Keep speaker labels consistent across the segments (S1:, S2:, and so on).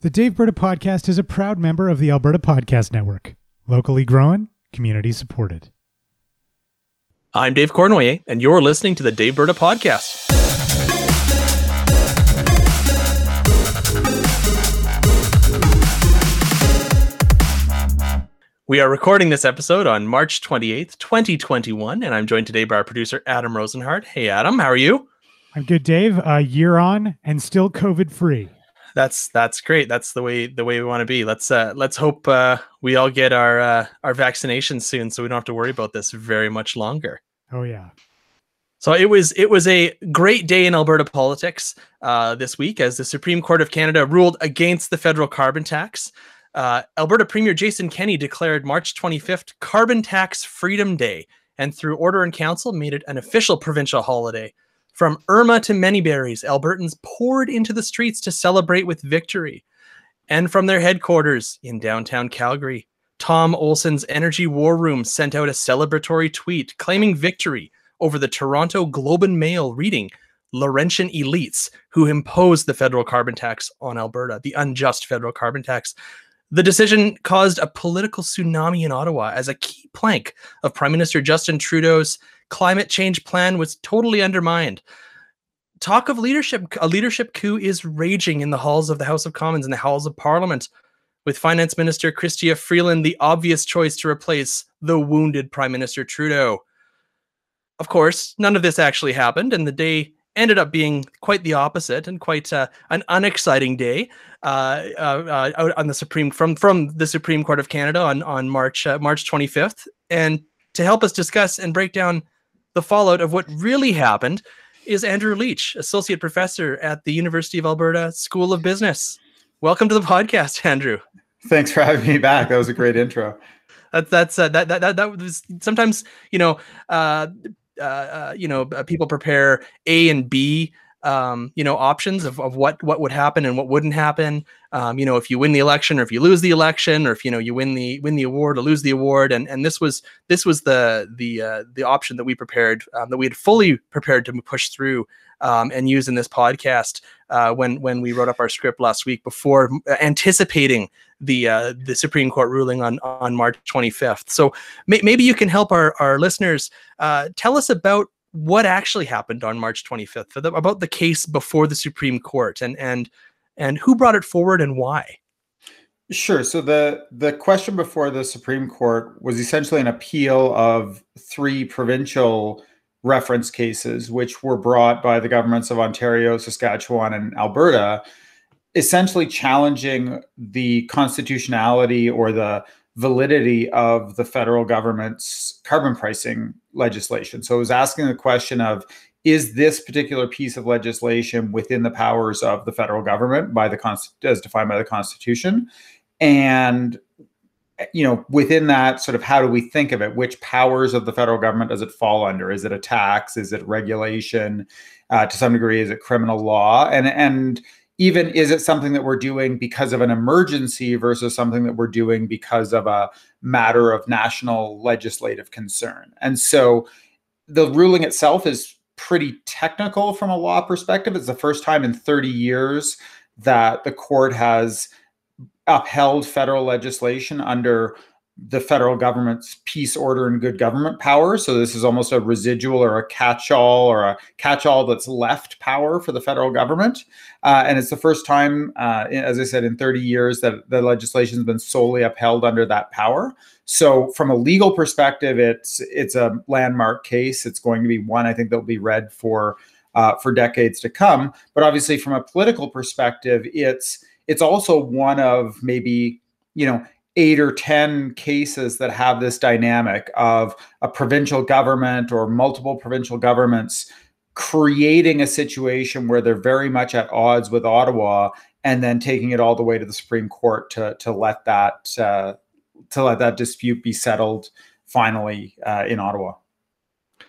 S1: The Daveberta Podcast is a proud member of the Alberta Podcast Network. Locally grown, community supported.
S2: I'm Dave Cournoyer, and you're listening to the Daveberta Podcast. We are recording this episode on March 28th, 2021, and I'm joined today by our producer, Adam Rozenhart. Hey, Adam, how are you?
S1: I'm good, Dave. A year on and still COVID free.
S2: That's that's great. That's the way the way we want to be. Let's uh, let's hope uh, we all get our uh, our vaccinations soon, so we don't have to worry about this very much longer.
S1: Oh yeah.
S2: So it was it was a great day in Alberta politics uh, this week as the Supreme Court of Canada ruled against the federal carbon tax. Uh, Alberta Premier Jason Kenney declared March 25th Carbon Tax Freedom Day, and through order in council made it an official provincial holiday. From Irma to Manyberries, Albertans poured into the streets to celebrate with victory. And from their headquarters in downtown Calgary, Tom Olsen's Energy War Room sent out a celebratory tweet claiming victory over the Toronto Globe and Mail reading Laurentian elites who imposed the federal carbon tax on Alberta, the unjust federal carbon tax. The decision caused a political tsunami in Ottawa as a key plank of Prime Minister Justin Trudeau's climate change plan was totally undermined. Talk of leadership, a leadership coup is raging in the halls of the House of Commons and the halls of Parliament, with Finance Minister Chrystia Freeland the obvious choice to replace the wounded Prime Minister Trudeau. Of course, none of this actually happened, and the day ended up being quite the opposite and quite uh, an unexciting day uh, uh, out on the Supreme from from the Supreme Court of Canada on on March uh, March 25th. And to help us discuss and break down the fallout of what really happened is Andrew Leach, associate professor at the University of Alberta School of Business. Welcome to the podcast, Andrew.
S3: Thanks for having me back. That was a great intro.
S2: That, that's uh, that, that that that was sometimes you know uh, uh, uh, you know uh, people prepare A and B um, you know options of, of what what would happen and what wouldn't happen um, you know if you win the election or if you lose the election or if you know you win the win the award or lose the award and and this was this was the the uh, the option that we prepared um, that we had fully prepared to push through um, and use in this podcast uh, when when we wrote up our script last week before anticipating the uh, the Supreme Court ruling on on March 25th. So may, maybe you can help our our listeners uh, tell us about what actually happened on March 25th the, about the case before the Supreme Court and and and who brought it forward and why.
S3: Sure. So the the question before the Supreme Court was essentially an appeal of three provincial reference cases, which were brought by the governments of Ontario, Saskatchewan, and Alberta, essentially challenging the constitutionality or the validity of the federal government's carbon pricing legislation. So it was asking the question of is this particular piece of legislation within the powers of the federal government by the as defined by the constitution? And you know within that sort of how do we think of it? Which powers of the federal government does it fall under? Is it a tax? Is it regulation? Uh, to some degree is it criminal law? And and even is it something that we're doing because of an emergency versus something that we're doing because of a matter of national legislative concern? And so the ruling itself is pretty technical from a law perspective. It's the first time in 30 years that the court has upheld federal legislation under the federal government's peace order and good government power. So this is almost a residual or a catch-all or a catch-all that's left power for the federal government. Uh, and it's the first time, uh, as I said, in 30 years that the legislation has been solely upheld under that power. So from a legal perspective, it's it's a landmark case. It's going to be one I think that will be read for uh, for decades to come. But obviously, from a political perspective, it's it's also one of maybe you know eight or 10 cases that have this dynamic of a provincial government or multiple provincial governments creating a situation where they're very much at odds with Ottawa and then taking it all the way to the Supreme Court to, to let that uh, to let that dispute be settled finally uh, in Ottawa.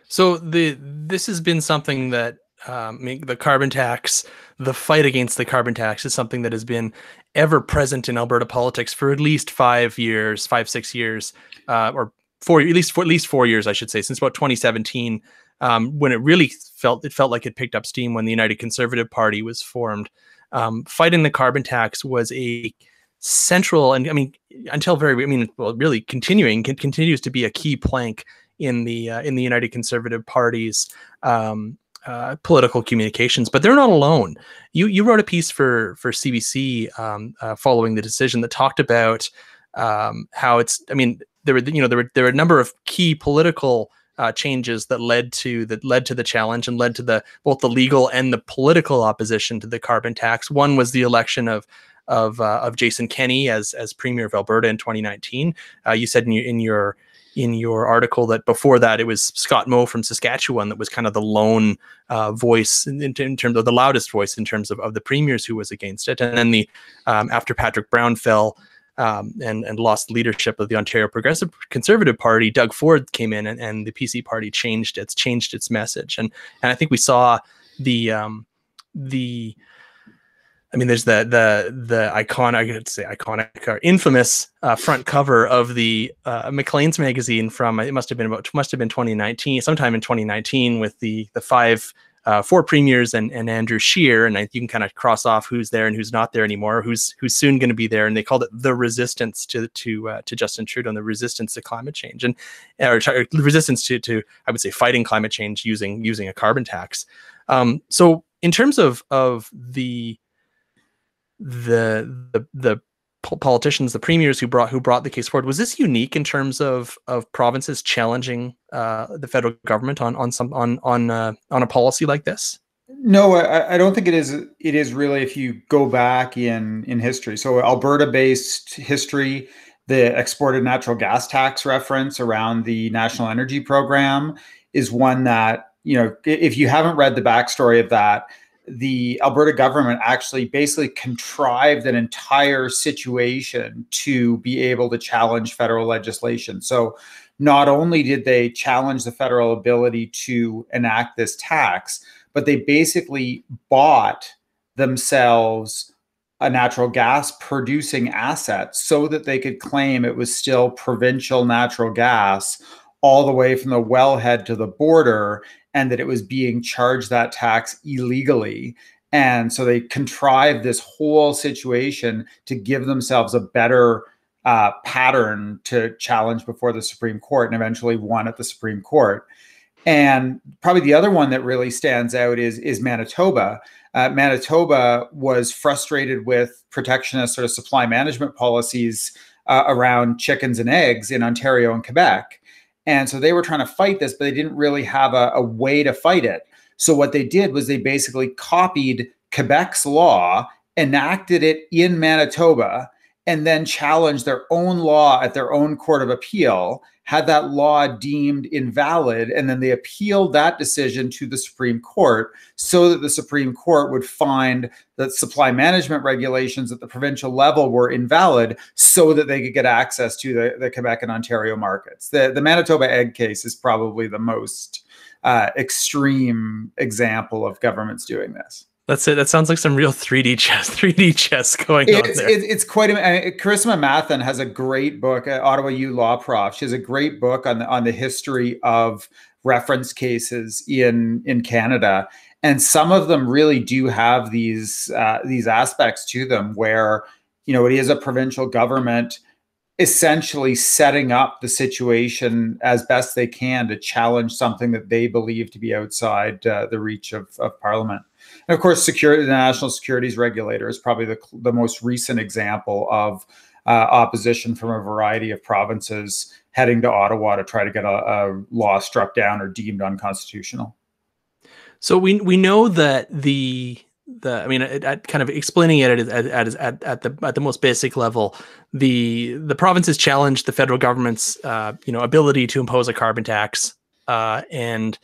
S2: So the this has been something that um, the carbon tax, the fight against the carbon tax is something that has been ever present in Alberta politics for at least five years, five six years, uh, or four at least for at least four years, I should say, since about 2017, um, when it really felt it felt like it picked up steam when the United Conservative Party was formed. um, fighting the carbon tax was a central and I mean until very I mean well really continuing continues to be a key plank in the uh, in the United Conservative Party's um, uh, political communications, but they're not alone. You you wrote a piece for for CBC um, uh, following the decision that talked about um, how it's. I mean, there were you know there were there were a number of key political uh, changes that led to that led to the challenge and led to the both the legal and the political opposition to the carbon tax. One was the election of of uh, of Jason Kenney as as premier of Alberta in 2019. Uh, you said in in your in your article that before that it was Scott Moe from Saskatchewan that was kind of the lone uh, voice in, in, terms of the loudest voice in terms of, of the premiers who was against it. And then the um, after Patrick Brown fell um, and and lost leadership of the Ontario Progressive Conservative Party, Doug Ford came in and, and the PC Party changed its changed its message. And and I think we saw the um, the I mean, there's the the the iconic, I could say iconic or infamous uh, front cover of the uh, Maclean's magazine from it must have been about must have been 2019, sometime in 2019, with the the five uh, four premiers and, and Andrew Scheer, and I, you can kind of cross off who's there and who's not there anymore, who's who's soon going to be there, and they called it the resistance to to uh, to Justin Trudeau and the resistance to climate change and or, or resistance to to I would say fighting climate change using using a carbon tax. Um, so in terms of of the the the the politicians, the premiers who brought who brought the case forward. Was this unique in terms of of provinces challenging uh, the federal government on on some on on uh, on a policy like this?
S3: No, I, I, don't think it is. It is really if you go back in in history. So Alberta-based history, the exported natural gas tax reference around the national energy program is one that you know. If you haven't read the backstory of that, the Alberta government actually basically contrived an entire situation to be able to challenge federal legislation. So, not only did they challenge the federal ability to enact this tax, but they basically bought themselves a natural gas producing asset so that they could claim it was still provincial natural gas all the way from the wellhead to the border and that it was being charged that tax illegally. And so they contrived this whole situation to give themselves a better uh, pattern to challenge before the Supreme Court and eventually won at the Supreme Court. And probably the other one that really stands out is, is Manitoba. Uh, Manitoba was frustrated with protectionist sort of supply management policies uh, around chickens and eggs in Ontario and Quebec. And so they were trying to fight this, but they didn't really have a, a way to fight it. So what they did was they basically copied Quebec's law, enacted it in Manitoba, and then challenged their own law at their own court of appeal had that law deemed invalid, and then they appealed that decision to the Supreme Court so that the Supreme Court would find that supply management regulations at the provincial level were invalid so that they could get access to the, the Quebec and Ontario markets. The, the Manitoba egg case is probably the most uh, extreme example of governments doing this.
S2: That's it. That sounds like some real 3D chess, 3D chess going
S3: it's,
S2: on there.
S3: It's, it's quite. A, Carissima Mathen has a great book. Uh, Ottawa U Law Prof. She has a great book on the on the history of reference cases in in Canada, and some of them really do have these uh, these aspects to them where you know it is a provincial government essentially setting up the situation as best they can to challenge something that they believe to be outside uh, the reach of, of Parliament. And of course, security, the national securities regulator is probably the, the most recent example of uh, opposition from a variety of provinces heading to Ottawa to try to get a, a law struck down or deemed unconstitutional.
S2: So we we know that the the I mean, at, at kind of explaining it at, at, at, at the at the most basic level, the the provinces challenged the federal government's uh, you know ability to impose a carbon tax, uh, and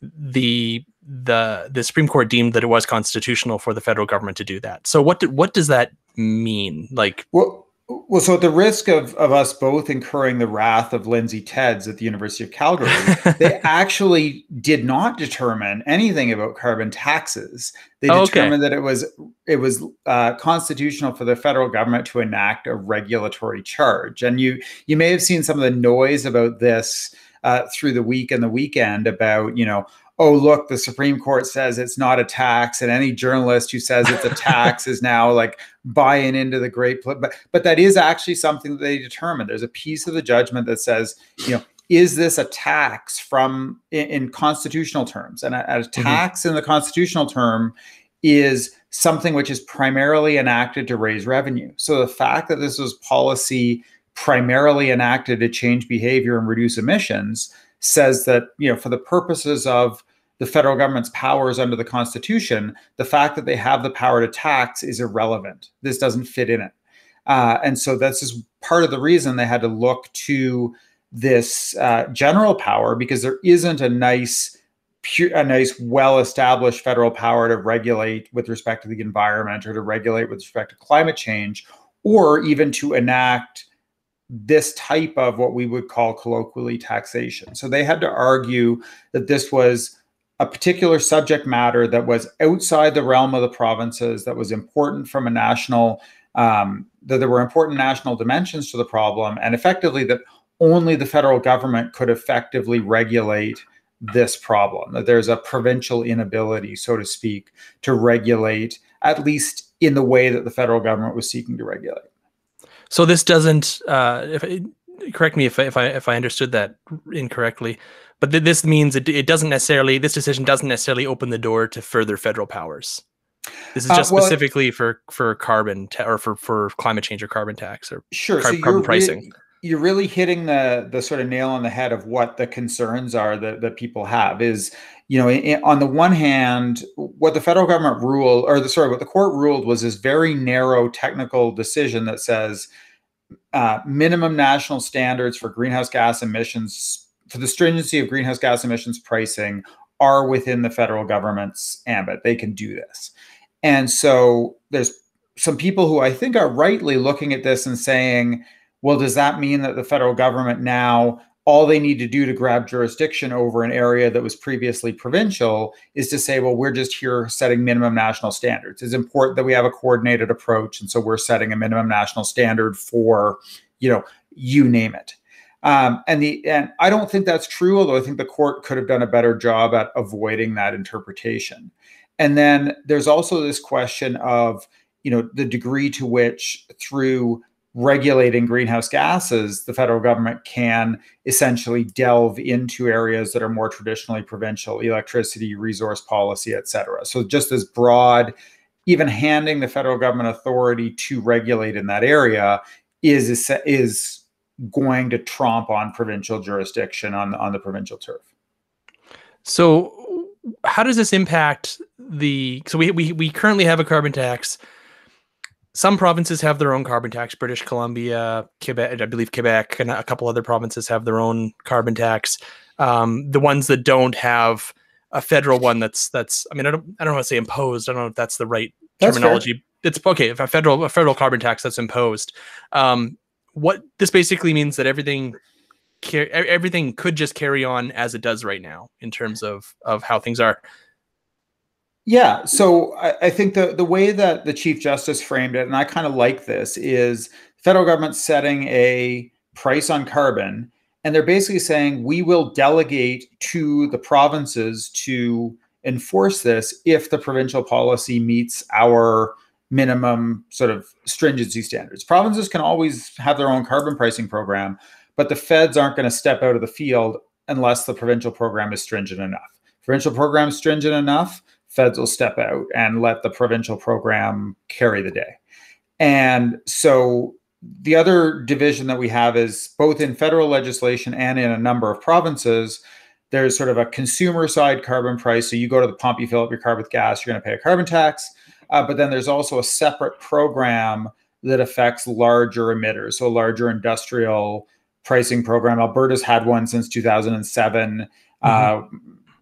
S2: the the the Supreme Court deemed that it was constitutional for the federal government to do that. So what do, what does that mean? Like,
S3: well, well, so at the risk of of us both incurring the wrath of Lindsay Tedds at the University of Calgary, they actually did not determine anything about carbon taxes. They determined okay. that it was it was uh, constitutional for the federal government to enact a regulatory charge. And you you may have seen some of the noise about this uh, through the week and the weekend about you know oh look, the Supreme Court says it's not a tax, and any journalist who says it's a tax is now like buying into the great. Pl-. But but that is actually something that they determine. There's a piece of the judgment that says, you know, is this a tax from in, in constitutional terms? And a, a mm-hmm. tax mm-hmm. in the constitutional term is something which is primarily enacted to raise revenue. So the fact that this was policy primarily enacted to change behavior and reduce emissions says that you know for the purposes of the federal government's powers under the constitution the fact that they have the power to tax is irrelevant this doesn't fit in it uh, and so this is part of the reason they had to look to this uh, general power because there isn't a nice pure, a nice well-established federal power to regulate with respect to the environment or to regulate with respect to climate change or even to enact this type of what we would call colloquially taxation. So they had to argue that this was a particular subject matter that was outside the realm of the provinces, that was important from a national, um, that there were important national dimensions to the problem, and effectively that only the federal government could effectively regulate this problem, that there's a provincial inability, so to speak, to regulate, at least in the way that the federal government was seeking to regulate.
S2: So this doesn't. Uh, if correct me if I, if I if I understood that incorrectly, but th- this means it, it doesn't necessarily. This decision doesn't necessarily open the door to further federal powers. This is uh, just uh, well, specifically for for carbon ta- or for for climate change or carbon tax or
S3: sure, car- so carbon pricing. Re- you're really hitting the the sort of nail on the head of what the concerns are that, that people have is you know in, on the one hand what the federal government ruled or the sorry what the court ruled was this very narrow technical decision that says uh, minimum national standards for greenhouse gas emissions for the stringency of greenhouse gas emissions pricing are within the federal government's ambit. They can do this. And so there's some people who i think are rightly looking at this and saying well, does that mean that the federal government now all they need to do to grab jurisdiction over an area that was previously provincial is to say, well, we're just here setting minimum national standards. It's important that we have a coordinated approach. And so we're setting a minimum national standard for, you know, you name it. Um, and the and I don't think that's true, although I think the court could have done a better job at avoiding that interpretation. And then there's also this question of, you know, the degree to which through regulating greenhouse gases, the federal government can essentially delve into areas that are more traditionally provincial, electricity, resource policy, et cetera. So just as broad, even handing the federal government authority to regulate in that area is is going to tromp on provincial jurisdiction on on the provincial turf.
S2: So how does this impact the so we we, we currently have a carbon tax some provinces have their own carbon tax. British Columbia, Quebec, I believe Quebec, and a couple other provinces have their own carbon tax. Um, the ones that don't have a federal one that's that's I mean I don't I don't want to say imposed. I don't know if that's the right that's terminology. Fair. It's okay if a federal a federal carbon tax that's imposed. Um, what this basically means that everything everything could just carry on as it does right now in terms of of how things are.
S3: Yeah, so I, I, think the the way that the chief justice framed it, and I kind of like this, is federal government setting a price on carbon, and they're basically saying we will delegate to the provinces to enforce this if the provincial policy meets our minimum sort of stringency standards. Provinces can always have their own carbon pricing program, but the feds aren't going to step out of the field unless the provincial program is stringent enough. Provincial program is stringent enough feds will step out and let the provincial program carry the day. And so the other division that we have is both in federal legislation and in a number of provinces, there's sort of a consumer side carbon price. So you go to the pump, you fill up your car with gas, you're going to pay a carbon tax. Uh, but then there's also a separate program that affects larger emitters, so larger industrial pricing program. Alberta's had one since 2007. Mm-hmm. Uh,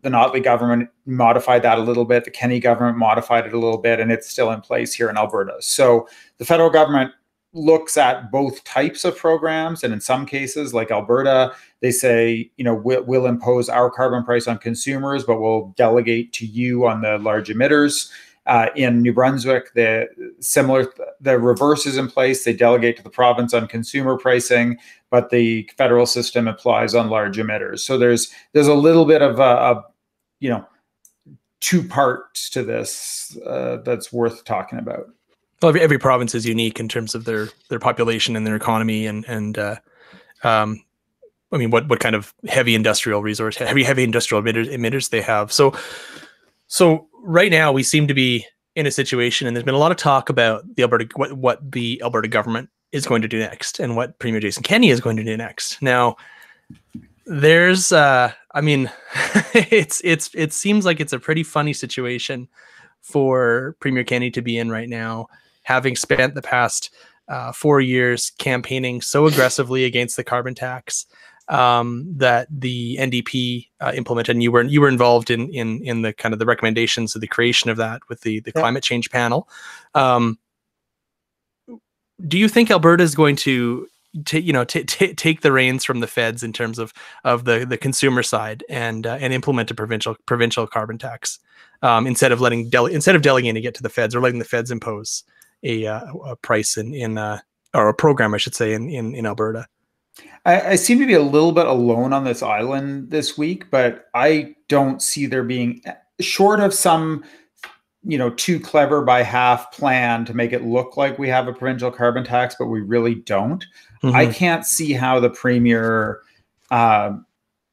S3: the Notley government modified that a little bit. The Kenney government modified it a little bit, and it's still in place here in Alberta. So the federal government looks at both types of programs, and in some cases, like Alberta, they say, you know, we'll, we'll impose our carbon price on consumers, but we'll delegate to you on the large emitters. Uh, in New Brunswick, the similar the reverse is in place. They delegate to the province on consumer pricing, but the federal system applies on large emitters. So there's there's a little bit of a, a you know two parts to this uh, that's worth talking about.
S2: Well, every, every province is unique in terms of their their population and their economy, and and uh, um, I mean, what what kind of heavy industrial resource, heavy heavy industrial emitters, emitters they have. So, so right now we seem to be in a situation, and there's been a lot of talk about the Alberta what what the Alberta government is going to do next, and what Premier Jason Kenney is going to do next. Now, there's, uh, I mean, it's it's it seems like it's a pretty funny situation for Premier Kenney to be in right now, having spent the past uh, four years campaigning so aggressively against the carbon tax um, that the NDP uh, implemented, and you were you were involved in in in the kind of the recommendations of the creation of that with the the yeah. climate change panel. Um, do you think Alberta is going to take you know t- t- take the reins from the feds in terms of of the the consumer side and uh, and implement a provincial provincial carbon tax um, instead of letting dele- instead of delegating it to the feds or letting the feds impose a, uh, a price in in uh, or a program I should say in in, in Alberta.
S3: I, I, seem to be a little bit alone on this island this week, but I don't see there being short of some you know too clever by half plan to make it look like we have a provincial carbon tax but we really don't. Mm-hmm. i can't see how the premier uh,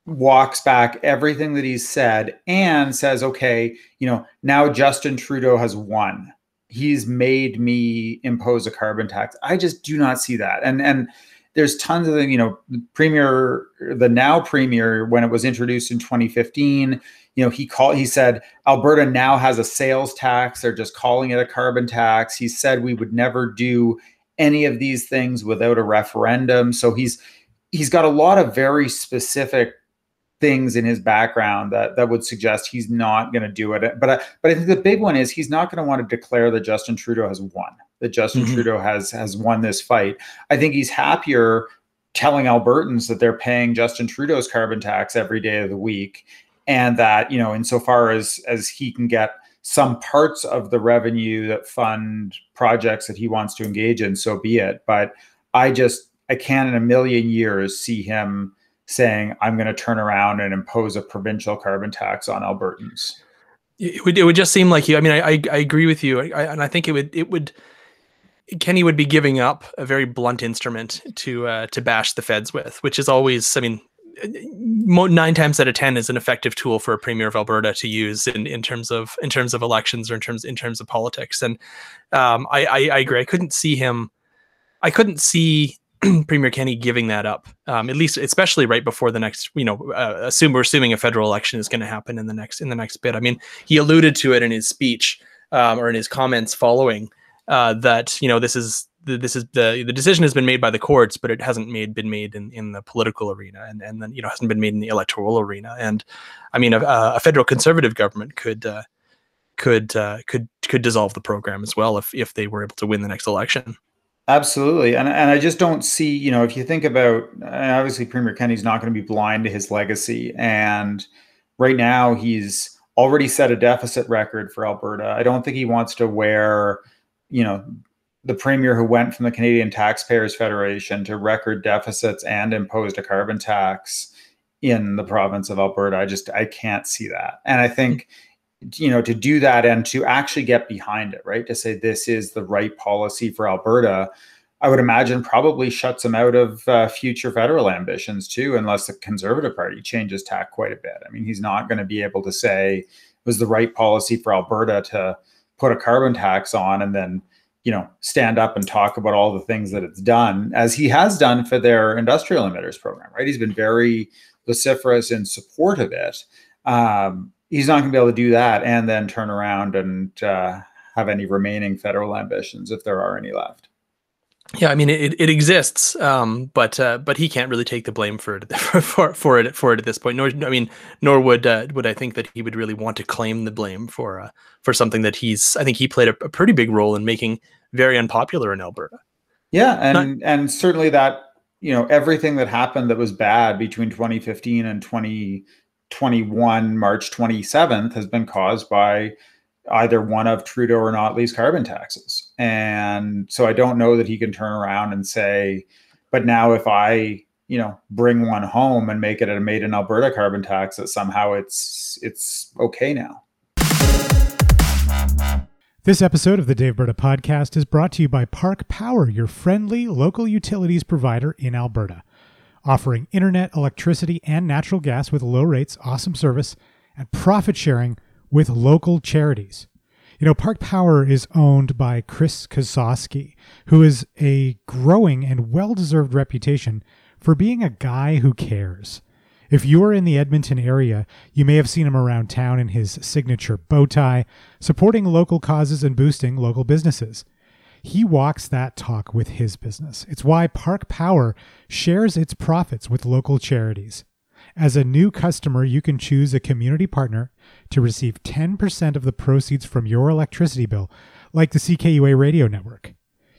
S3: walks back everything that he's said and says okay you know now justin trudeau has won. He's made me impose a carbon tax. I just do not see that. And and there's tons of you know premier the now premier when it was introduced in 2015 you know he called he said alberta now has a sales tax. They're just calling it a carbon tax. He said we would never do any of these things without a referendum. So he's he's got a lot of very specific things in his background that that would suggest he's not going to do it. But I, but I think the big one is he's not going to want to declare that Justin Trudeau has won that Justin mm-hmm. Trudeau has has won this fight. I think he's happier telling Albertans that they're paying Justin Trudeau's carbon tax every day of the week and that you know insofar as as he can get some parts of the revenue that fund projects that he wants to engage in so be it. But i just i can't in a million years see him saying i'm going to turn around and impose a provincial carbon tax on albertans.
S2: It would, it would just seem like you i mean i i, I agree with you. I, and i think it would it would Kenney would be giving up a very blunt instrument to uh, to bash the feds with, which is always, I mean, nine times out of ten is an effective tool for a premier of Alberta to use in, in terms of in terms of elections or in terms in terms of politics. And um, I, I, I agree. I couldn't see him. I couldn't see Premier Kenney giving that up. Um, at least, especially right before the next. You know, uh, assume we're assuming a federal election is going to happen in the next in the next bit. I mean, he alluded to it in his speech um, or in his comments following uh, that you know this is the, this is the the decision has been made by the courts, but it hasn't made been made in, in the political arena, and and then you know hasn't been made in the electoral arena. And I mean, a, a federal conservative government could uh, could uh, could could dissolve the program as well if if they were able to win the next election.
S3: Absolutely, and and I just don't see you know if you think about obviously Premier Kenney's not going to be blind to his legacy, and right now he's already set a deficit record for Alberta. I don't think he wants to wear you know the premier who went from the Canadian Taxpayers Federation to record deficits and imposed a carbon tax in the province of Alberta. I just I can't see that. And I think you know to do that and to actually get behind it, right? To say this is the right policy for Alberta, I would imagine probably shuts him out of uh, future federal ambitions too, unless the Conservative Party changes tack quite a bit. I mean, he's not going to be able to say it was the right policy for Alberta to put a carbon tax on and then you know stand up and talk about all the things that it's done as he has done for their industrial emitters program right? He's been very vociferous in support of it. Um, he's not going to be able to do that and then turn around and uh, have any remaining federal ambitions if there are any left
S2: yeah, I mean it, it exists, um, but uh, but he can't really take the blame for it for, for it for it at this point. Nor I mean, nor would uh, would I think that he would really want to claim the blame for uh, for something that he's. I think he played a, a pretty big role in making very unpopular in Alberta.
S3: Yeah, and Not, and certainly that you know everything that happened that was bad between 2015 and 2021 March 27th has been caused by either one of Trudeau or Notley's carbon taxes. And so I don't know that he can turn around and say, but now if I you know bring one home and make it a made in Alberta carbon tax that somehow it's it's okay now.
S1: This episode of the Daveberta podcast is brought to you by Park Power, your friendly local utilities provider in Alberta, offering internet, electricity, and natural gas with low rates, awesome service, and profit sharing with local charities. You know, Park Power is owned by Chris Kozowski, who is a growing and well deserved reputation for being a guy who cares. If you are in the Edmonton area, you may have seen him around town in his signature bow tie, supporting local causes and boosting local businesses. He walks that talk with his business. It's why Park Power shares its profits with local charities. As a new customer, you can choose a community partner to receive 10% of the proceeds from your electricity bill, like the CKUA radio network.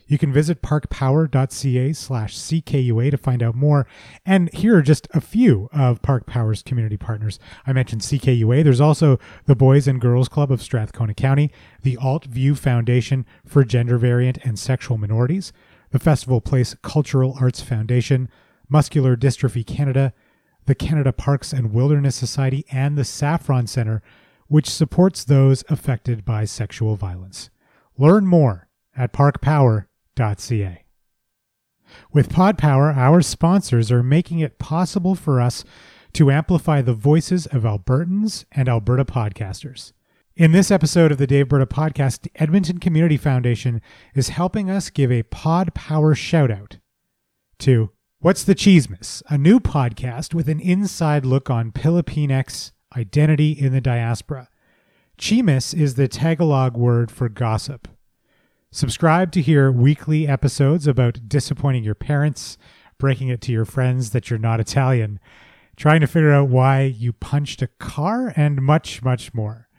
S1: You can visit parkpower.ca slash CKUA to find out more. And here are just a few of Park Power's community partners. I mentioned CKUA. There's also the Boys and Girls Club of Strathcona County, the Alt View Foundation for Gender Variant and Sexual Minorities, the Festival Place Cultural Arts Foundation, Muscular Dystrophy Canada, the Canada Parks and Wilderness Society, and the Saffron Center, which supports those affected by sexual violence. Learn more at parkpower.ca. With PodPower, our sponsors are making it possible for us to amplify the voices of Albertans and Alberta podcasters. In this episode of the Daveberta podcast, the Edmonton Community Foundation is helping us give a Pod Power shout out to What's the Tsismis, a new podcast with an inside look on Pilipinx identity in the diaspora. Tsismis is the Tagalog word for gossip. Subscribe to hear weekly episodes about disappointing your parents, breaking it to your friends that you're not Italian, trying to figure out why you punched a car, and much, much more.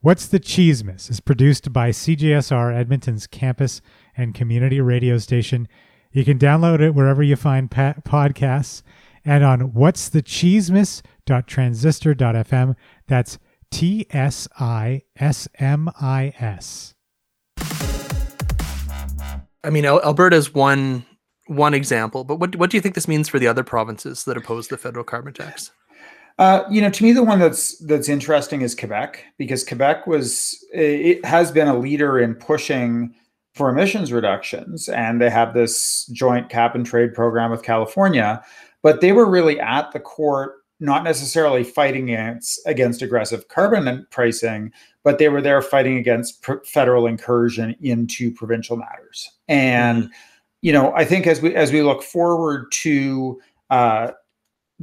S1: What's the Tsismis is produced by CJSR Edmonton's campus and community radio station. You can download it wherever you find pa- podcasts and on what's the tsismis.transistor.fm. That's T S I S M I S.
S2: I mean, Al- Alberta is one one example, but what what do you think this means for the other provinces that oppose the federal carbon tax?
S3: Uh, you know, to me, the one that's that's interesting is Quebec because Quebec was it has been a leader in pushing for emissions reductions, and they have this joint cap and trade program with California. But they were really at the court, not necessarily fighting against against aggressive carbon pricing, but they were there fighting against pr- federal incursion into provincial matters. And you know, I think as we as we look forward to uh,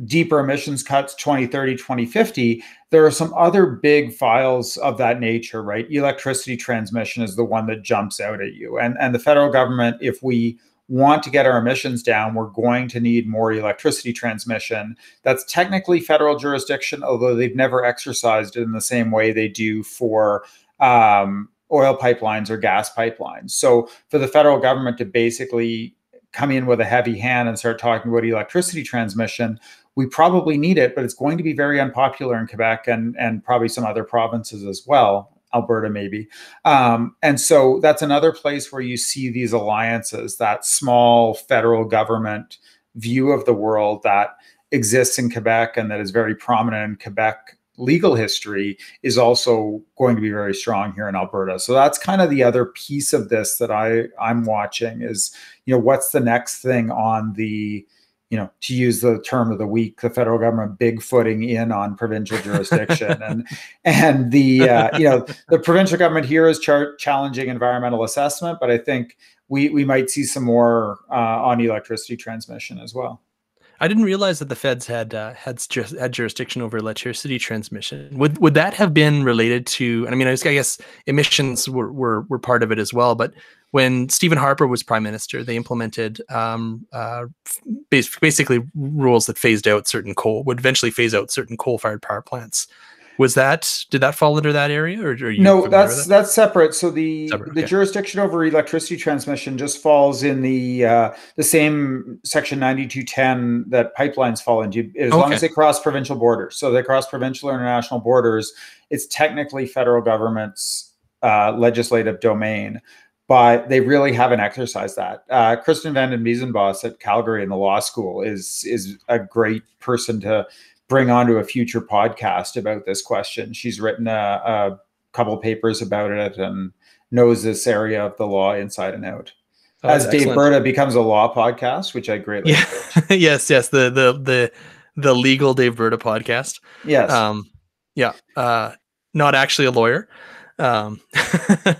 S3: deeper emissions cuts 2030 2050 there are some other big files of that nature right? Electricity transmission is the one that jumps out at you. And and the federal government if we want to get our emissions down we're going to need more electricity transmission. That's technically federal jurisdiction although they've never exercised it in the same way they do for um, oil pipelines or gas pipelines. So for the federal government to basically come in with a heavy hand and start talking about electricity transmission we probably need it, but it's going to be very unpopular in Quebec and and probably some other provinces as well, Alberta maybe. Um, and so that's another place where you see these alliances, that small federal government view of the world that exists in Quebec and that is very prominent in Quebec legal history is also going to be very strong here in Alberta. So that's kind of the other piece of this that I I'm watching is you know what's the next thing on the you know, to use the term of the week, the federal government big footing in on provincial jurisdiction, and and the uh, you know the provincial government here is char- challenging environmental assessment, but I think we we might see some more uh, on electricity transmission as well.
S2: I didn't realize that the feds had uh, had had jurisdiction over electricity transmission. Would would that have been related to? I mean, I guess emissions were, were were part of it as well. But when Stephen Harper was prime minister, they implemented um, uh, basically rules that phased out certain coal, would eventually phase out certain coal-fired power plants was that did that fall under that area or,
S3: no that's that? that's separate so the separate, the okay. jurisdiction over electricity transmission just falls in the uh, the same section 9210 that pipelines fall into as okay. long as they cross provincial borders so they cross provincial or international borders it's technically federal government's uh, legislative domain but they really haven't exercised that. Uh, Kristen van de Biezenbos at Calgary in the law school is is a great person to bring onto a future podcast about this question. She's written a, a couple papers about it and knows this area of the law inside and out. Oh, As Daveberta becomes a law podcast, which I greatly
S2: yeah. yes, yes, the the the the legal Daveberta podcast.
S3: Yes.
S2: Um, yeah. Uh, not actually a lawyer. Um,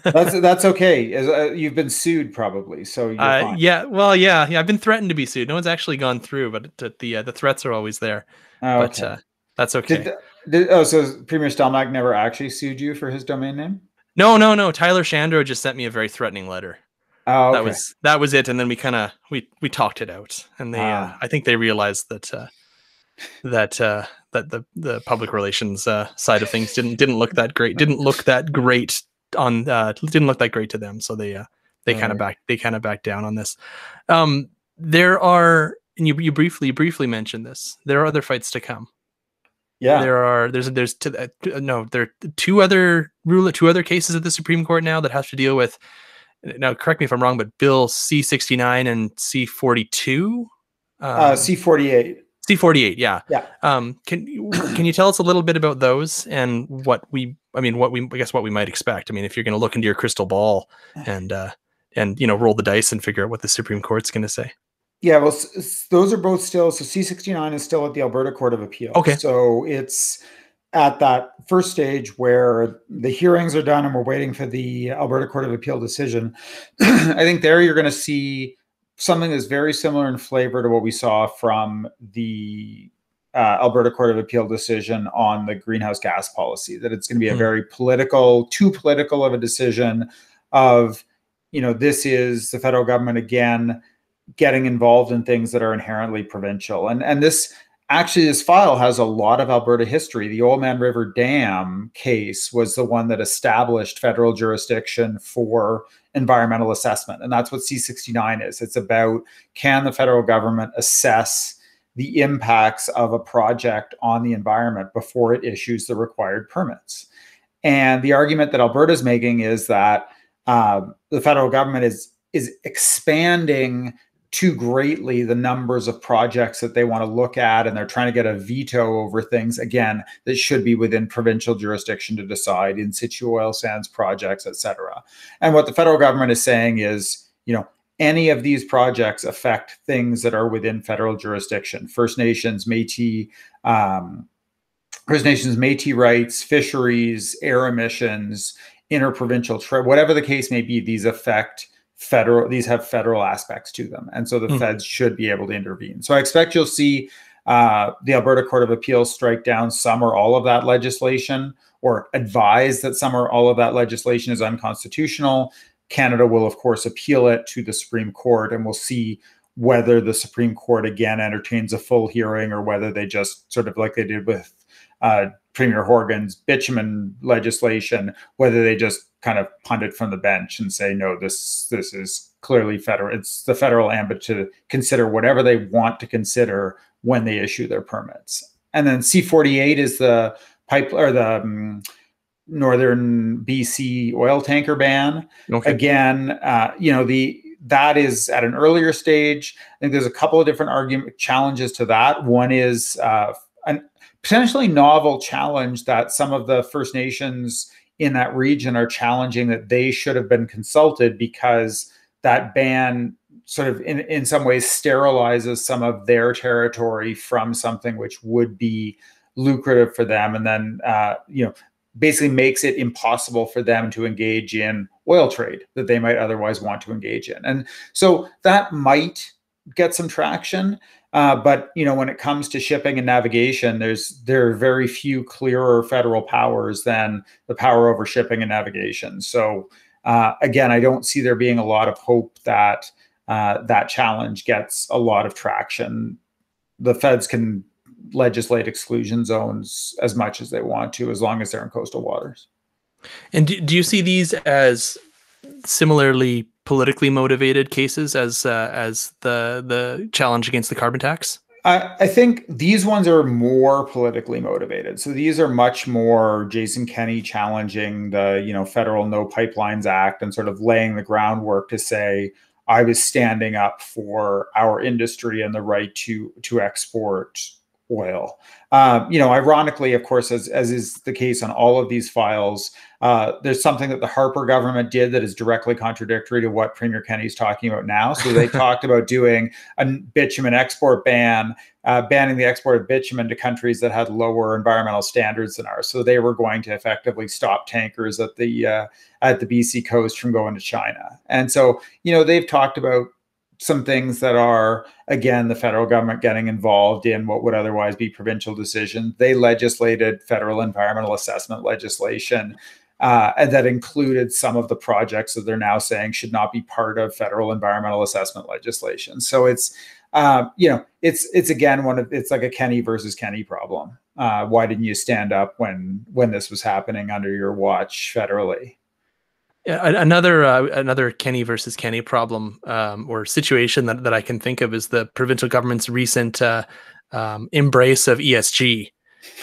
S3: that's that's okay. As, uh, you've been sued probably, so
S2: uh, yeah. Well, yeah, yeah. I've been threatened to be sued. No one's actually gone through, but the the, uh, the threats are always there. Oh, but okay. Uh, that's okay.
S3: Did, did, oh, so Premier Stelmach never actually sued you for his domain name?
S2: No, no, no. Tyler Shandro just sent me a very threatening letter.
S3: Oh, okay.
S2: that was that was it, and then we kind of we we talked it out, and they uh, ah. I think they realized that uh, that uh, that the the public relations uh, side of things didn't didn't look that great, didn't look that great on uh, didn't look that great to them, so they uh, they kind of back they kind of backed down on this. Um, there are and you you briefly briefly mentioned this. There are other fights to come.
S3: Yeah,
S2: there are. There's there's two, uh, no there are two other rule two other cases at the Supreme Court now that have to deal with. Now, correct me if I'm wrong, but Bill C sixty nine and C forty two.
S3: Uh, C forty eight.
S2: C forty eight. Yeah.
S3: Yeah.
S2: Um. Can can you tell us a little bit about those and what we? I mean, what we I guess what we might expect. I mean, if you're going to look into your crystal ball and uh and you know roll the dice and figure out what the Supreme Court's going to say.
S3: Yeah, well, those are both still. So C69 is still at the Alberta Court of Appeal.
S2: Okay.
S3: So it's at that first stage where the hearings are done and we're waiting for the Alberta Court of Appeal decision. I think there you're going to see something that's very similar in flavor to what we saw from the uh, Alberta Court of Appeal decision on the greenhouse gas policy. That it's going to be a mm-hmm. very political, too political of a decision. Of you know, this is the federal government again getting involved in things that are inherently provincial. And and this actually this file has a lot of Alberta history. The Oldman River Dam case was the one that established federal jurisdiction for environmental assessment. And that's what C69 is. It's about can the federal government assess the impacts of a project on the environment before it issues the required permits. And the argument that Alberta is making is that uh, the federal government is is expanding too greatly the numbers of projects that they want to look at and they're trying to get a veto over things again that should be within provincial jurisdiction to decide in situ oil sands projects etc and what the federal government is saying is you know any of these projects affect things that are within federal jurisdiction. First nations metis um, first nations metis rights fisheries air emissions interprovincial trade whatever the case may be these affect federal these have federal aspects to them. And so the mm. feds should be able to intervene. So i expect you'll see uh, the alberta court of appeals strike down some or all of that legislation or advise that some or all of that legislation is unconstitutional. Canada will of course appeal it to the supreme court and we'll see whether the supreme court again entertains a full hearing or whether they just sort of like they did with uh, Premier Horgan's bitumen legislation, whether they just kind of punt it from the bench and say, no, this this is clearly federal. It's the federal ambit to consider whatever they want to consider when they issue their permits. And then C48 is the pipe or the um, northern BC oil tanker ban. Okay. Again, uh, you know the that is at an earlier stage. I think there's a couple of different argument challenges to that. One is uh, an potentially novel challenge that some of the First Nations in that region are challenging that they should have been consulted because that ban sort of in, in some ways sterilizes some of their territory from something which would be lucrative for them. And then uh, you know basically makes it impossible for them to engage in oil trade that they might otherwise want to engage in. And so that might get some traction uh, but you know, when it comes to shipping and navigation, there's there are very few clearer federal powers than the power over shipping and navigation. So uh, again, I don't see there being a lot of hope that uh, that challenge gets a lot of traction. The feds can legislate exclusion zones as much as they want to, as long as they're in coastal waters.
S2: And do, do you see these as similarly politically motivated cases as uh, as the the challenge against the carbon tax?
S3: I, I think these ones are more politically motivated. So these are much more Jason Kenney challenging the, you know, federal No Pipelines Act and sort of laying the groundwork to say, I was standing up for our industry and the right to to export oil. Um, you know, ironically, of course, as, as is the case on all of these files, uh, there's something that the Harper government did that is directly contradictory to what Premier Kenney's talking about now. So they talked about doing a bitumen export ban, uh, banning the export of bitumen to countries that had lower environmental standards than ours. So they were going to effectively stop tankers at the uh, at the BC coast from going to China. And so, you know, they've talked about some things that are again the federal government getting involved in what would otherwise be provincial decisions. They legislated federal environmental assessment legislation uh, and that included some of the projects that they're now saying should not be part of federal environmental assessment legislation. So it's uh, you know it's it's again one of it's like a Kenney versus Kenney problem. Uh, why didn't you stand up when when this was happening under your watch federally
S2: another uh, another Kenney versus Kenney problem um, or situation that, that I can think of is the provincial government's recent uh, um, embrace of ESG,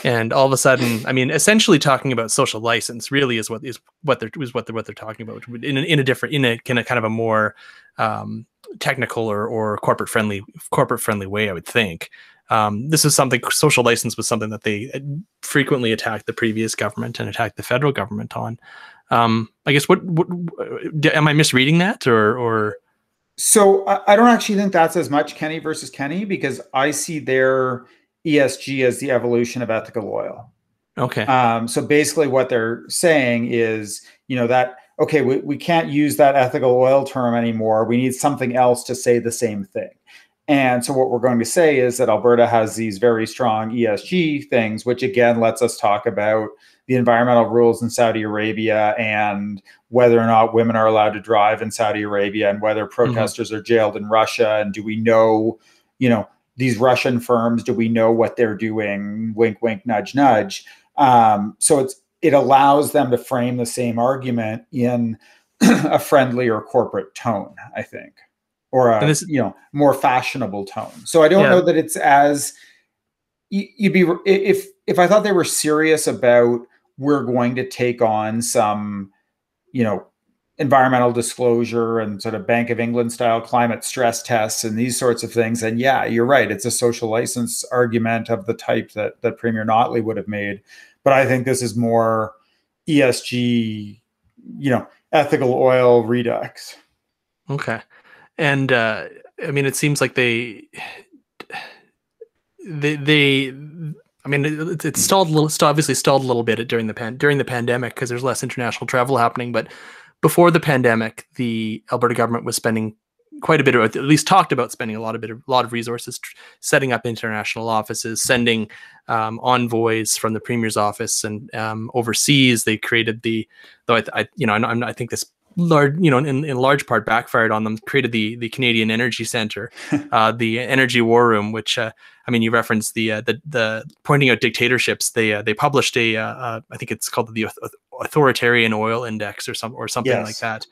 S2: and all of a sudden, I mean, essentially talking about social license really is what is what they're is what they're what they're talking about in a, in a different in a, in a kind of a more um, technical or or corporate friendly corporate friendly way, I would think. Um, this is something social license was something that they uh, frequently attacked the previous government and attacked the federal government on. Um, I guess what, what am I misreading that or or?
S3: So I, I don't actually think that's as much Kenney versus Kenney because I see their ESG as the evolution of ethical oil.
S2: Okay.
S3: Um, so basically, what they're saying is, you know, that okay, we, we can't use that ethical oil term anymore. We need something else to say the same thing. And so, what we're going to say is that Alberta has these very strong ESG things, which again lets us talk about the environmental rules in Saudi Arabia and whether or not women are allowed to drive in Saudi Arabia and whether mm-hmm. protesters mm-hmm. are jailed in Russia and do we know, you know, these Russian firms, do we know what they're doing? Wink, wink, nudge, nudge. Um, so it's it allows them to frame the same argument in a friendly or corporate tone, I think, or a this, you know more fashionable tone. So I don't yeah. know that it's as you'd be if if I thought they were serious about we're going to take on some, you know, environmental disclosure and sort of Bank of England style climate stress tests and these sorts of things. And yeah, you're right. It's a social license argument of the type that that Premier Notley would have made. But I think this is more ESG, you know, ethical oil redux.
S2: Okay. And uh I mean it seems like they they they I mean, it, it stalled a little, obviously stalled a little bit during the pan, during the pandemic because there's less international travel happening. But before the pandemic, the Alberta government was spending quite a bit of, at least talked about spending a lot of bit of, a lot of resources tr- setting up international offices, sending um, envoys from the premier's office and um, overseas. They created the, though I, I you know, I, I think this large, you know, in, in large part backfired on them. Created the the Canadian Energy Center, uh, the Energy War Room, which uh, I mean, you referenced the uh, the the pointing out dictatorships. They uh, they published a uh, uh, I think it's called the Authoritarian Oil Index or some or something yes. like that.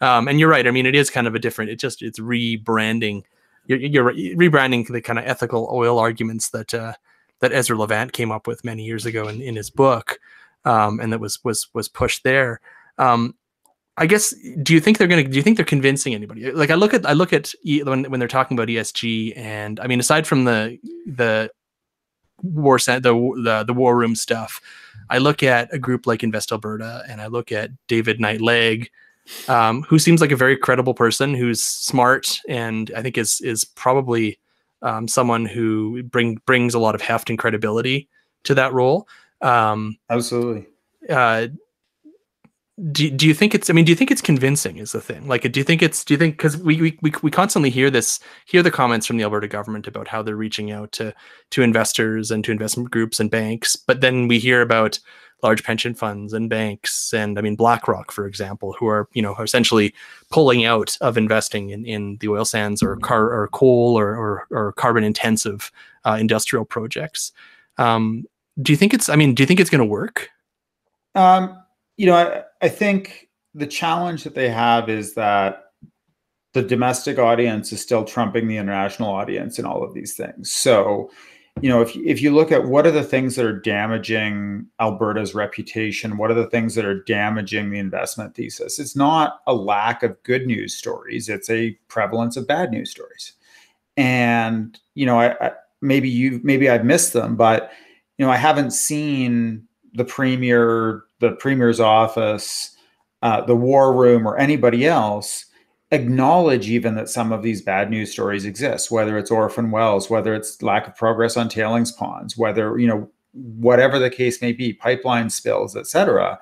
S2: Um, and you're right. I mean, it is kind of a different. It just it's rebranding. You're, you're rebranding the kind of ethical oil arguments that that Ezra Levant came up with many years ago in, in his book, um, and that was was was pushed there. Um, I guess do you think they're to do you think they're convincing anybody? Like I look at I look at when when they're talking about ESG and I mean aside from the the war the the the war room stuff, I look at a group like Invest Alberta and I look at David Knight Legg um, who seems like a very credible person who's smart and I think is is probably um, someone who bring brings a lot of heft and credibility to that role. Um,
S3: Absolutely.
S2: Uh, do, do you think it's i mean do you think it's convincing is the thing? Like do you think it's do you think because we, we we constantly hear this hear the comments from the alberta government about how they're reaching out to to investors and to investment groups and banks but then we hear about large pension funds and banks and i mean blackrock for example who are you know essentially pulling out of investing in in the oil sands or car or coal or or, or carbon intensive uh, industrial projects. Um, do you think it's i mean do you think it's going to work?
S3: Um you know, I, I think the challenge that they have is that the domestic audience is still trumping the international audience in all of these things. So, you know, if if you look at what are the things that are damaging Alberta's reputation, what are the things that are damaging the investment thesis? It's not a lack of good news stories; it's a prevalence of bad news stories. And you know, I, I maybe you maybe I've missed them, but you know, I haven't seen the premier, the premier's office, uh, the war room, or anybody else acknowledge even that some of these bad news stories exist, whether it's orphan wells, whether it's lack of progress on tailings ponds, whether, you know, whatever the case may be, pipeline spills, et cetera.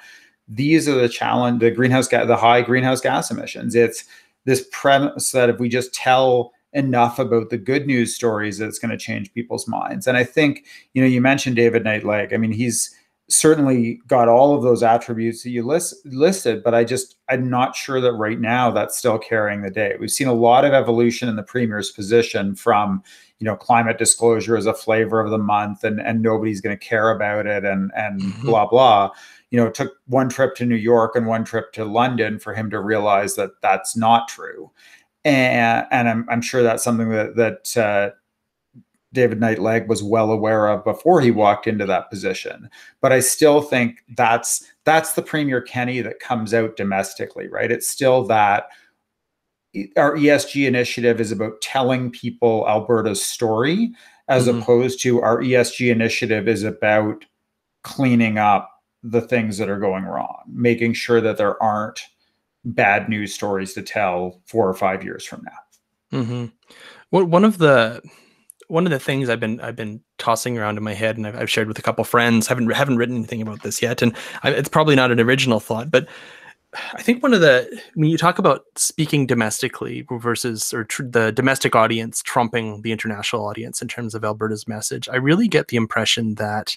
S3: These are the challenge, the greenhouse gas, the high greenhouse gas emissions. It's this premise that if we just tell enough about the good news stories, it's going to change people's minds. And I think, you know, you mentioned David Knight. I mean, he's certainly got all of those attributes that you list, listed, but I just I'm not sure that right now that's still carrying the day. We've seen a lot of evolution in the premier's position from you know climate disclosure as a flavor of the month, and and nobody's going to care about it, and and mm-hmm. blah blah. You know, it took one trip to New York and one trip to London for him to realize that that's not true, and and I'm I'm sure that's something that that. Uh, David Knight Legg was well aware of before he walked into that position. But I still think that's that's the Premier Kenney that comes out domestically, right? It's still that our ESG initiative is about telling people Alberta's story as mm-hmm. opposed to our ESG initiative is about cleaning up the things that are going wrong, making sure that there aren't bad news stories to tell four or five years from now.
S2: Mm-hmm. Well, one of the one of the things I've been I've been tossing around in my head, and I've, I've shared with a couple friends. haven't haven't written anything about this yet, and I, it's probably not an original thought, but I think one of the when you talk about speaking domestically versus or tr- the domestic audience trumping the international audience in terms of Alberta's message, I really get the impression that,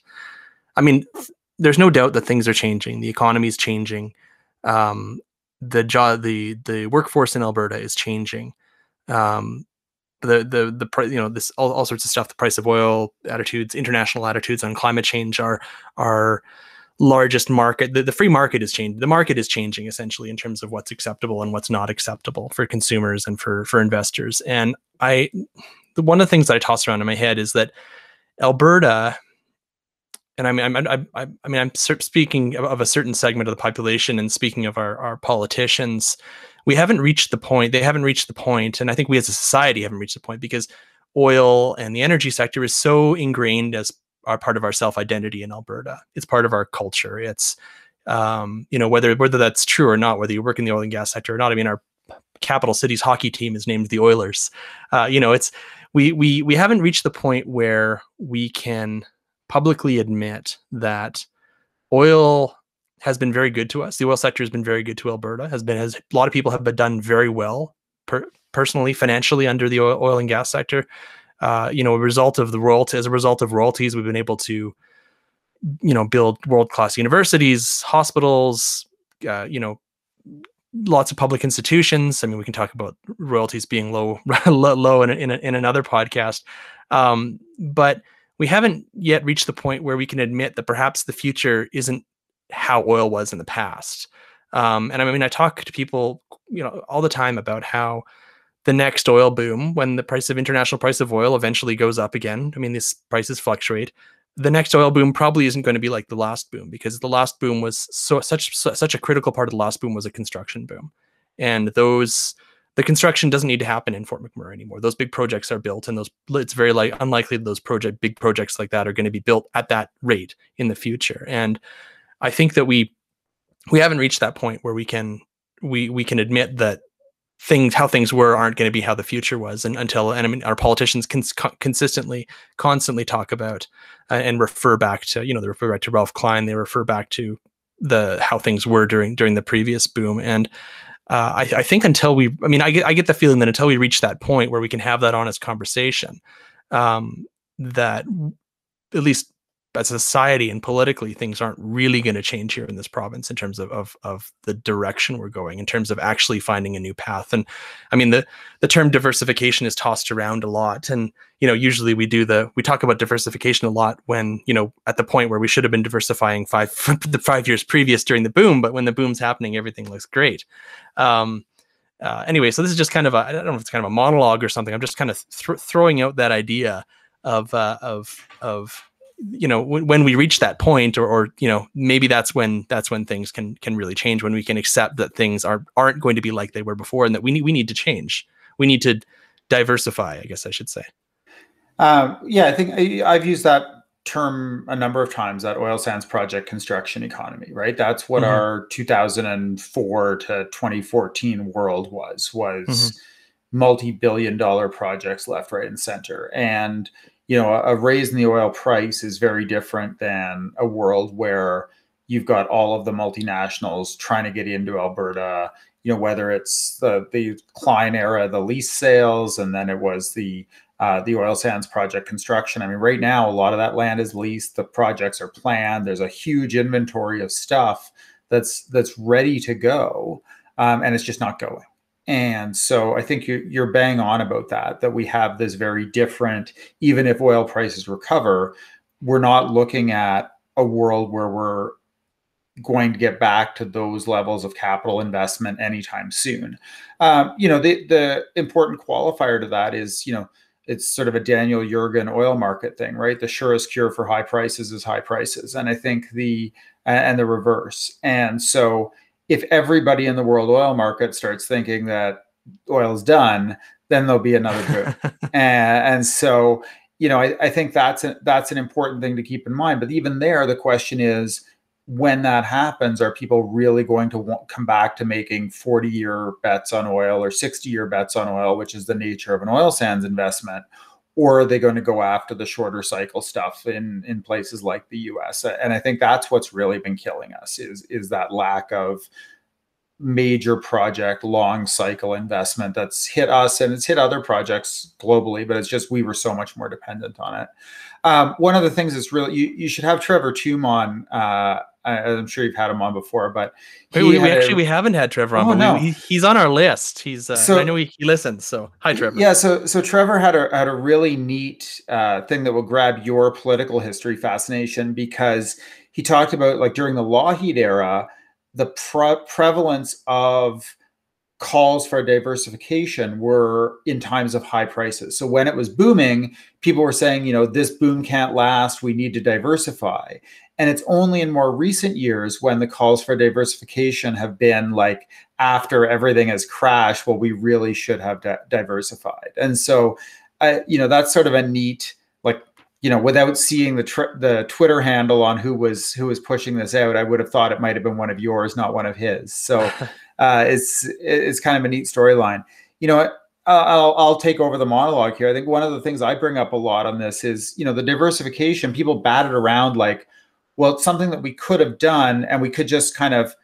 S2: I mean, there's no doubt that things are changing. The economy is changing. Um, the job, the the workforce in Alberta is changing. Um, the the the you know this all, all sorts of stuff the price of oil attitudes international attitudes on climate change are our largest market the, the free market is changing the market is changing essentially in terms of what's acceptable and what's not acceptable for consumers and for for investors. And i the, one of the things that i toss around in my head is that alberta and I mean, I'm, I, I, I mean, I'm speaking of a certain segment of the population, and speaking of our, our politicians, we haven't reached the point they haven't reached the point and i think we as a society haven't reached the point because oil and the energy sector is so ingrained as our part of our self identity in alberta. It's part of our culture. It's um, you know whether whether that's true or not whether you work in the oil and gas sector or not i mean our capital city's hockey team is named the oilers. Uh, you know it's we we we haven't reached the point where we can publicly admit that oil has been very good to us. The oil sector has been very good to Alberta. Has been has a lot of people have been done very well per, personally, financially under the oil, oil and gas sector. Uh, you know, a result of the royalty as a result of royalties, we've been able to, you know, build world class universities, hospitals. Uh, you know, lots of public institutions. I mean, we can talk about royalties being low, low in, in, in another podcast. Um, but we haven't yet reached the point where we can admit that perhaps the future isn't how oil was in the past. Um, and I mean, I talk to people, you know, all the time about how the next oil boom, when the price of international price of oil eventually goes up again, I mean, these prices fluctuate. The next oil boom probably isn't going to be like the last boom because the last boom was so such such a critical part of the last boom was a construction boom, and those the construction doesn't need to happen in Fort McMurray anymore. Those big projects are built, and those it's very like unlikely that those project big projects like that are going to be built at that rate in the future. And I think that we we haven't reached that point where we can we we can admit that things how things were aren't going to be how the future was and until and I mean our politicians cons- consistently constantly talk about uh, and refer back to you know they refer back to Ralph Klein they refer back to the how things were during during the previous boom and uh, I, I, think until we I mean I get I get the feeling that until we reach that point where we can have that honest conversation um, that at least as a society and politically things aren't really going to change here in this province in terms of, of of the direction we're going in terms of actually finding a new path. And i mean the the term diversification is tossed around a lot. And you know usually we do the we talk about diversification a lot when you know at the point where we should have been diversifying five the five years previous during the boom but when the boom's happening everything looks great. Um, uh, anyway, so this is just kind of a I don't know if it's kind of a monologue or something. I'm just kind of th- throwing out that idea of uh, of of you know when, when we reach that point or, or you know maybe that's when that's when things can can really change when we can accept that things are aren't going to be like they were before and that we need we need to change we need to diversify i guess i should say
S3: um, yeah i think I, i've used that term a number of times that oil sands project construction economy right that's what mm-hmm. our 2004 to 2014 world was was mm-hmm. multi-billion dollar projects left right and center and you know a raise in the oil price is very different than a world where you've got all of the multinationals trying to get into alberta you know whether it's the the klein era the lease sales and then it was the uh, the oil sands project construction. I mean, right now, a lot of that land is leased. The projects are planned. There's a huge inventory of stuff that's that's ready to go, um, and it's just not going. And so I think you're, you're bang on about that. That we have this very different. Even if oil prices recover, we're not looking at a world where we're going to get back to those levels of capital investment anytime soon. Um, you know, the the important qualifier to that is you know it's sort of a Daniel Yergin oil market thing, right? The surest cure for high prices is high prices, and I think the and the reverse. And so, if everybody in the world oil market starts thinking that oil is done, then there'll be another boom. and, and, so, you know, I, I think that's a, that's an important thing to keep in mind. But even there, the question is when that happens, are people really going to want, come back to making 40 year bets on oil or 60 year bets on oil, which is the nature of an oil sands investment? Or are they going to go after the shorter cycle stuff in, in places like the US? And I think that's what's really been killing us is, is that lack of major project long cycle investment that's hit us and it's hit other projects globally but it's just we were so much more dependent on it um, one of the things that's really you, you should have trevor tombe on uh, I'm sure you've had him on before, but
S2: Wait, we, we actually a, we haven't had Trevor on, oh, but no. we, he, he's on our list. He's uh, so, I know he, he, listens. So hi, Trevor.
S3: Yeah, so so Trevor had a had a really neat uh, thing that will grab your political history fascination because he talked about like during the Lougheed era, the pre- prevalence of calls for diversification were in times of high prices. So when it was booming, people were saying, you know, this boom can't last. We need to diversify. And it's only in more recent years when the calls for diversification have been like after everything has crashed, well, we really should have di- diversified. And so, uh, you know, that's sort of a neat, like, you know, without seeing the tr- the Twitter handle on who was who was pushing this out, I would have thought it might have been one of yours, not one of his. So, uh, it's it's kind of a neat storyline. You know, I'll, I'll take over the monologue here. I think one of the things I bring up a lot on this is, you know, the diversification. People bat it around like, well, it's something that we could have done, and we could just kind of,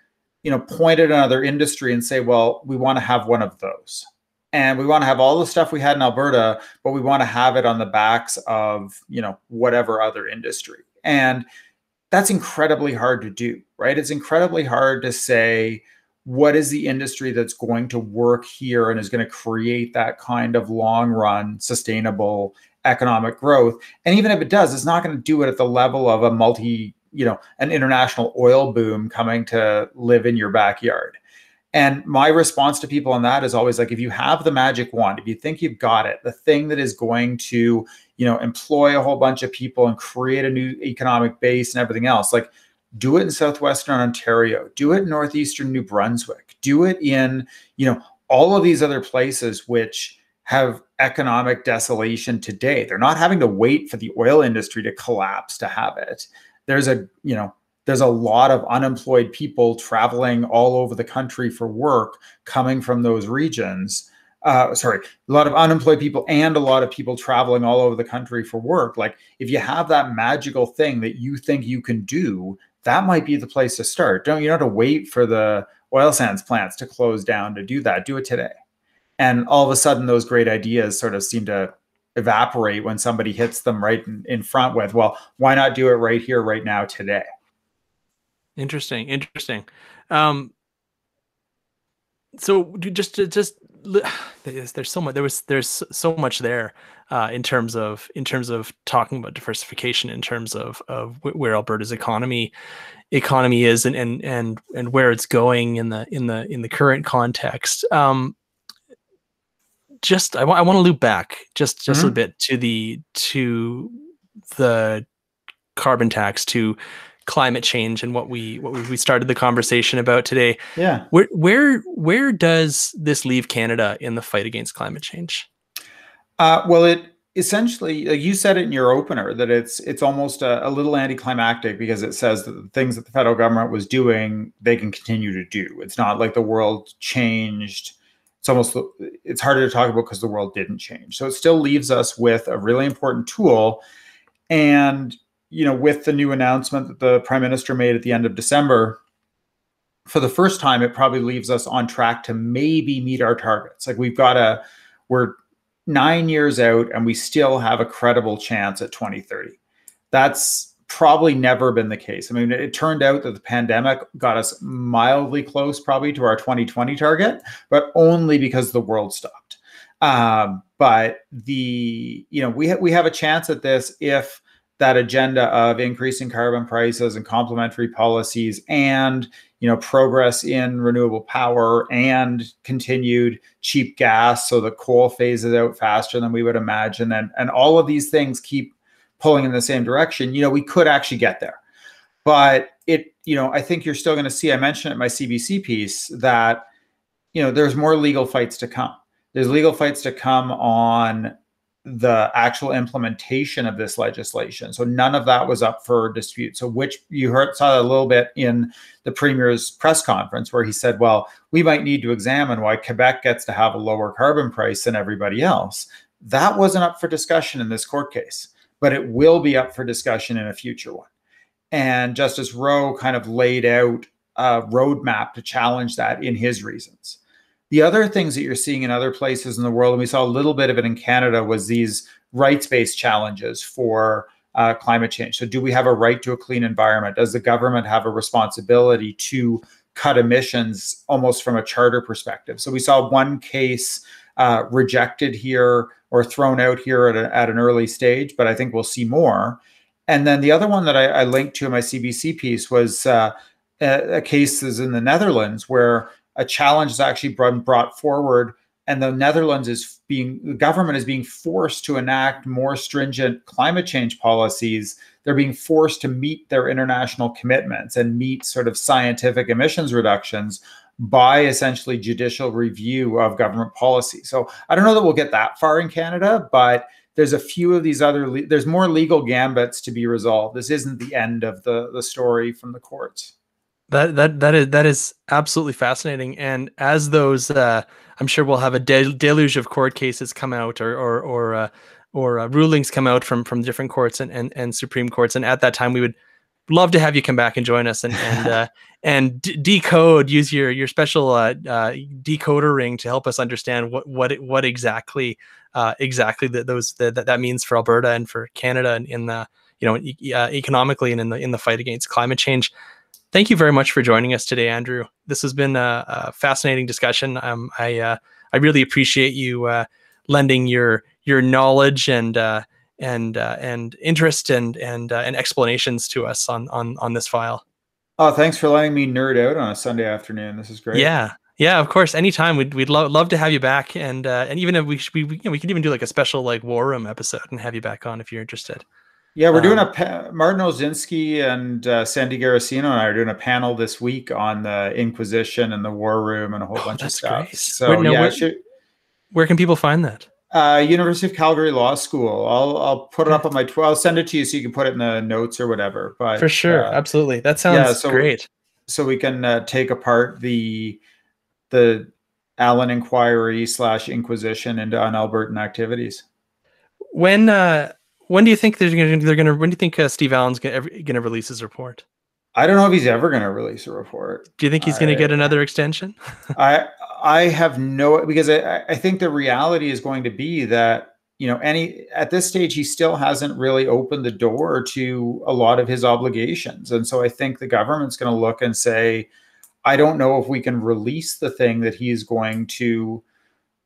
S3: you know, point at another industry and say, well, we want to have one of those. And we want to have all the stuff we had in Alberta, but we want to have it on the backs of, you know, whatever other industry. And that's incredibly hard to do, right? It's incredibly hard to say, what is the industry that's going to work here and is going to create that kind of long run sustainable economic growth and even if it does it's not going to do it at the level of a multi you know an international oil boom coming to live in your backyard. And my response to people on that is always like if you have the magic wand if you think you've got it the thing that is going to you know employ a whole bunch of people and create a new economic base and everything else like do it in southwestern ontario do it in northeastern new brunswick do it in you know all of these other places which have economic desolation today. They're not having to wait for the oil industry to collapse to have it there's a you know there's a lot of unemployed people traveling all over the country for work coming from those regions. Uh, sorry a lot of unemployed people and a lot of people traveling all over the country for work. Like if you have that magical thing that you think you can do that might be the place to start. Don't you don't have to wait for the oil sands plants to close down to do that. Do it today. And all of a sudden those great ideas sort of seem to evaporate when somebody hits them right in, in front with. Well why not do it right here right now today?
S2: Interesting interesting. Um so just just there's so much there was there's so much there uh, in terms of in terms of talking about diversification in terms of of where Alberta's economy economy is and and and and where it's going in the in the in the current context. Um just I want I want to loop back just just
S3: Mhm.
S2: a bit to the to the carbon tax to climate change and what we what we, we started the conversation about today.
S3: Yeah.
S2: Where where where does this leave Canada in the fight against climate change?
S3: Uh, well, it essentially like you said it in your opener that it's it's almost a, a little anticlimactic because it says that the things that the federal government was doing they can continue to do. It's not like the world changed. It's almost it's harder to talk about because the world didn't change. So it still leaves us with a really important tool, and you know, with the new announcement that the prime minister made at the end of December, for the first time, it probably leaves us on track to maybe meet our targets. Like we've got a, we're nine years out and we still have a credible chance at 2030. That's probably never been the case. I mean, it turned out that the pandemic got us mildly close probably to our 2020 target, but only because the world stopped. Um, but the, you know, we, ha- we have a chance at this if that agenda of increasing carbon prices and complementary policies and you know progress in renewable power and continued cheap gas so the coal phases out faster than we would imagine and and all of these things keep pulling in the same direction you know we could actually get there but it you know i think you're still going to see i mentioned in my cbc piece that you know there's more legal fights to come there's legal fights to come on the actual implementation of this legislation. So none of that was up for dispute. So which you heard saw a little bit in the premier's press conference where he said, well, we might need to examine why Quebec gets to have a lower carbon price than everybody else. That wasn't up for discussion in this court case, but it will be up for discussion in a future one. And Justice Rowe kind of laid out a roadmap to challenge that in his reasons. The other things that you're seeing in other places in the world, and we saw a little bit of it in Canada, was these rights-based challenges for uh, climate change. So, do we have a right to a clean environment? Does the government have a responsibility to cut emissions almost from a charter perspective? So, we saw one case uh, rejected here or thrown out here at, a, at an early stage, but I think we'll see more. And then the other one that I, I linked to in my CBC piece was uh, a, a case is in the Netherlands where a challenge is actually brought forward and the netherlands is being the government is being forced to enact more stringent climate change policies they're being forced to meet their international commitments and meet sort of scientific emissions reductions by essentially judicial review of government policy so i don't know that we'll get that far in canada but there's a few of these other le- there's more legal gambits to be resolved this isn't the end of the the story from the courts
S2: That that that is that is absolutely fascinating. And as those, uh, I'm sure we'll have a del- deluge of court cases come out, or or or uh, or uh, rulings come out from from different courts and, and and Supreme Courts. And at that time, we would love to have you come back and join us and and uh, and d- decode. Use your your special uh, uh, decoder ring to help us understand what what it, what exactly uh, exactly that those that that means for Alberta and for Canada and in the you know e- uh, economically and in the in the fight against climate change. Thank you very much for joining us today, Andrew. This has been a, a fascinating discussion. Um, I uh, I really appreciate you uh, lending your your knowledge and uh, and uh, and interest and and uh, and explanations to us on on on this file.
S3: oh thanks for letting me nerd out on a sunday afternoon this is great
S2: Yeah, yeah, of course. Anytime we'd we'd love love to have you back, and uh, and even if we we we, you know, we could even do like a special like war room episode and have you back on if you're interested.
S3: Yeah, we're doing
S2: Um,
S3: a pa- Martin Olszynski and uh, Sandy Garossino and I are doing a panel this week on the Inquisition and the War Room and a whole
S2: Oh,
S3: bunch of
S2: that's
S3: stuff.
S2: great.
S3: So
S2: now,
S3: yeah,
S2: where-
S3: should,
S2: Where can people find that?
S3: Uh, University of Calgary Law School. I'll I'll put it up on my. Tw- I'll send it to you so you can put it in the notes or whatever. But
S2: For sure,
S3: uh,
S2: absolutely. That sounds
S3: so-
S2: great.
S3: so we can uh, take apart the the Allen inquiry slash Inquisition into un-Albertan activities.
S2: When uh when do you think they're gonna they're gonna when do you think uh, Steve Allen's gonna gonna release his report?
S3: I don't know if he's ever going to release a report.
S2: Do you think he's gonna get another extension?
S3: I I have no because I, I think the reality is going to be that you know any at this stage he still hasn't really opened the door to a lot of his obligations and so I think the government's going to look and say I don't know if we can release the thing that he's going to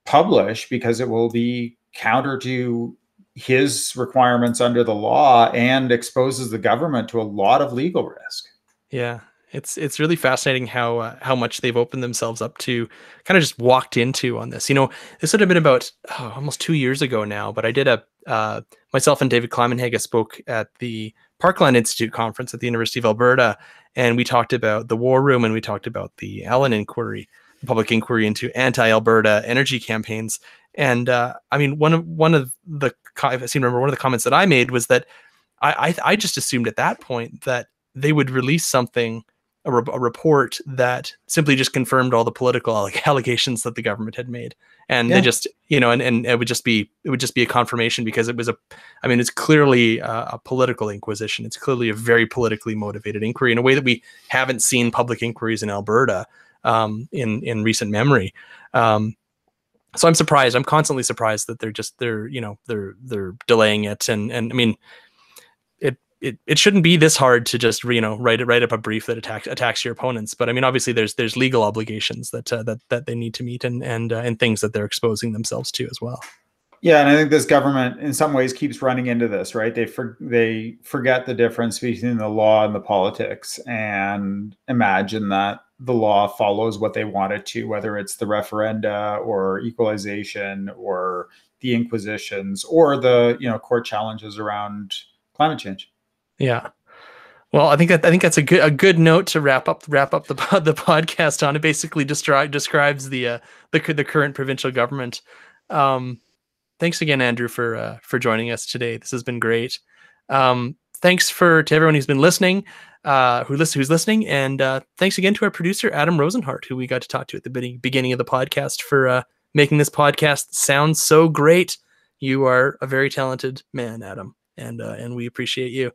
S3: publish because it will be counter to his requirements under the law and exposes the government to a lot of legal risk.
S2: Yeah, it's it's really fascinating how uh, how much they've opened themselves up to, kind of just walked into on this. You know, this would have been about oh, almost two years ago now, but I did a uh, myself and David Climenhaga spoke at the Parkland Institute conference at the University of Alberta, and we talked about the War Room and we talked about the Allen inquiry, the public inquiry into anti-Alberta energy campaigns. And uh, I mean, one of one of the I seem to remember one of the comments that I made was that I, I, I just assumed at that point that they would release something a, re- a, report that simply just confirmed all the political allegations that the government had made. And yeah. they just you know and, and it would just be it would just be a confirmation because it was a i mean it's clearly a, a political inquisition. It's clearly a very politically motivated inquiry in a way that we haven't seen public inquiries in alberta um, in in recent memory. Um, so i'm surprised i'm constantly surprised that they're just they're you know they're they're delaying it. And and i mean it, it shouldn't be this hard to just you know write write up a brief that attacks attacks your opponents. But I mean, obviously, there's there's legal obligations that uh, that that they need to meet and and uh, and things that they're exposing themselves to as well.
S3: Yeah, and I think this government, in some ways, keeps running into this. Right? They for, they forget the difference between the law and the politics, and imagine that the law follows what they want it to, whether it's the referenda or equalization or the inquisitions or the you know court challenges around climate change.
S2: Yeah. Well, I think that I think that's a good a good note to wrap up wrap up the the podcast on. It basically describe, describes the uh, the the current provincial government. Um, thanks again, Andrew, for uh, for joining us today. This has been great. Um, thanks for to everyone who's been listening, uh, who listen who's listening, and uh, thanks again to our producer Adam Rozenhart, who we got to talk to at the beginning of the podcast for uh, making this podcast sound so great. You are a very talented man, Adam, and uh, and we appreciate you.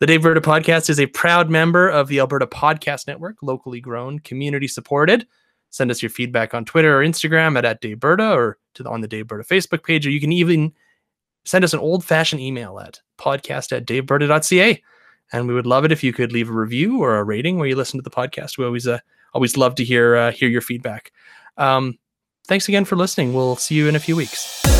S2: The Daveberta Podcast is a proud member of the Alberta Podcast Network, locally grown, community supported. Send us your feedback on Twitter or Instagram at, at Daveberta or to the, on the Daveberta Facebook page, or you can even send us an old fashioned email at podcast at daveberta.ca. And we would love it if you could leave a review or a rating where you listen to the podcast. We always uh, always love to hear uh, hear your feedback. Um, thanks again for listening. We'll see you in a few weeks.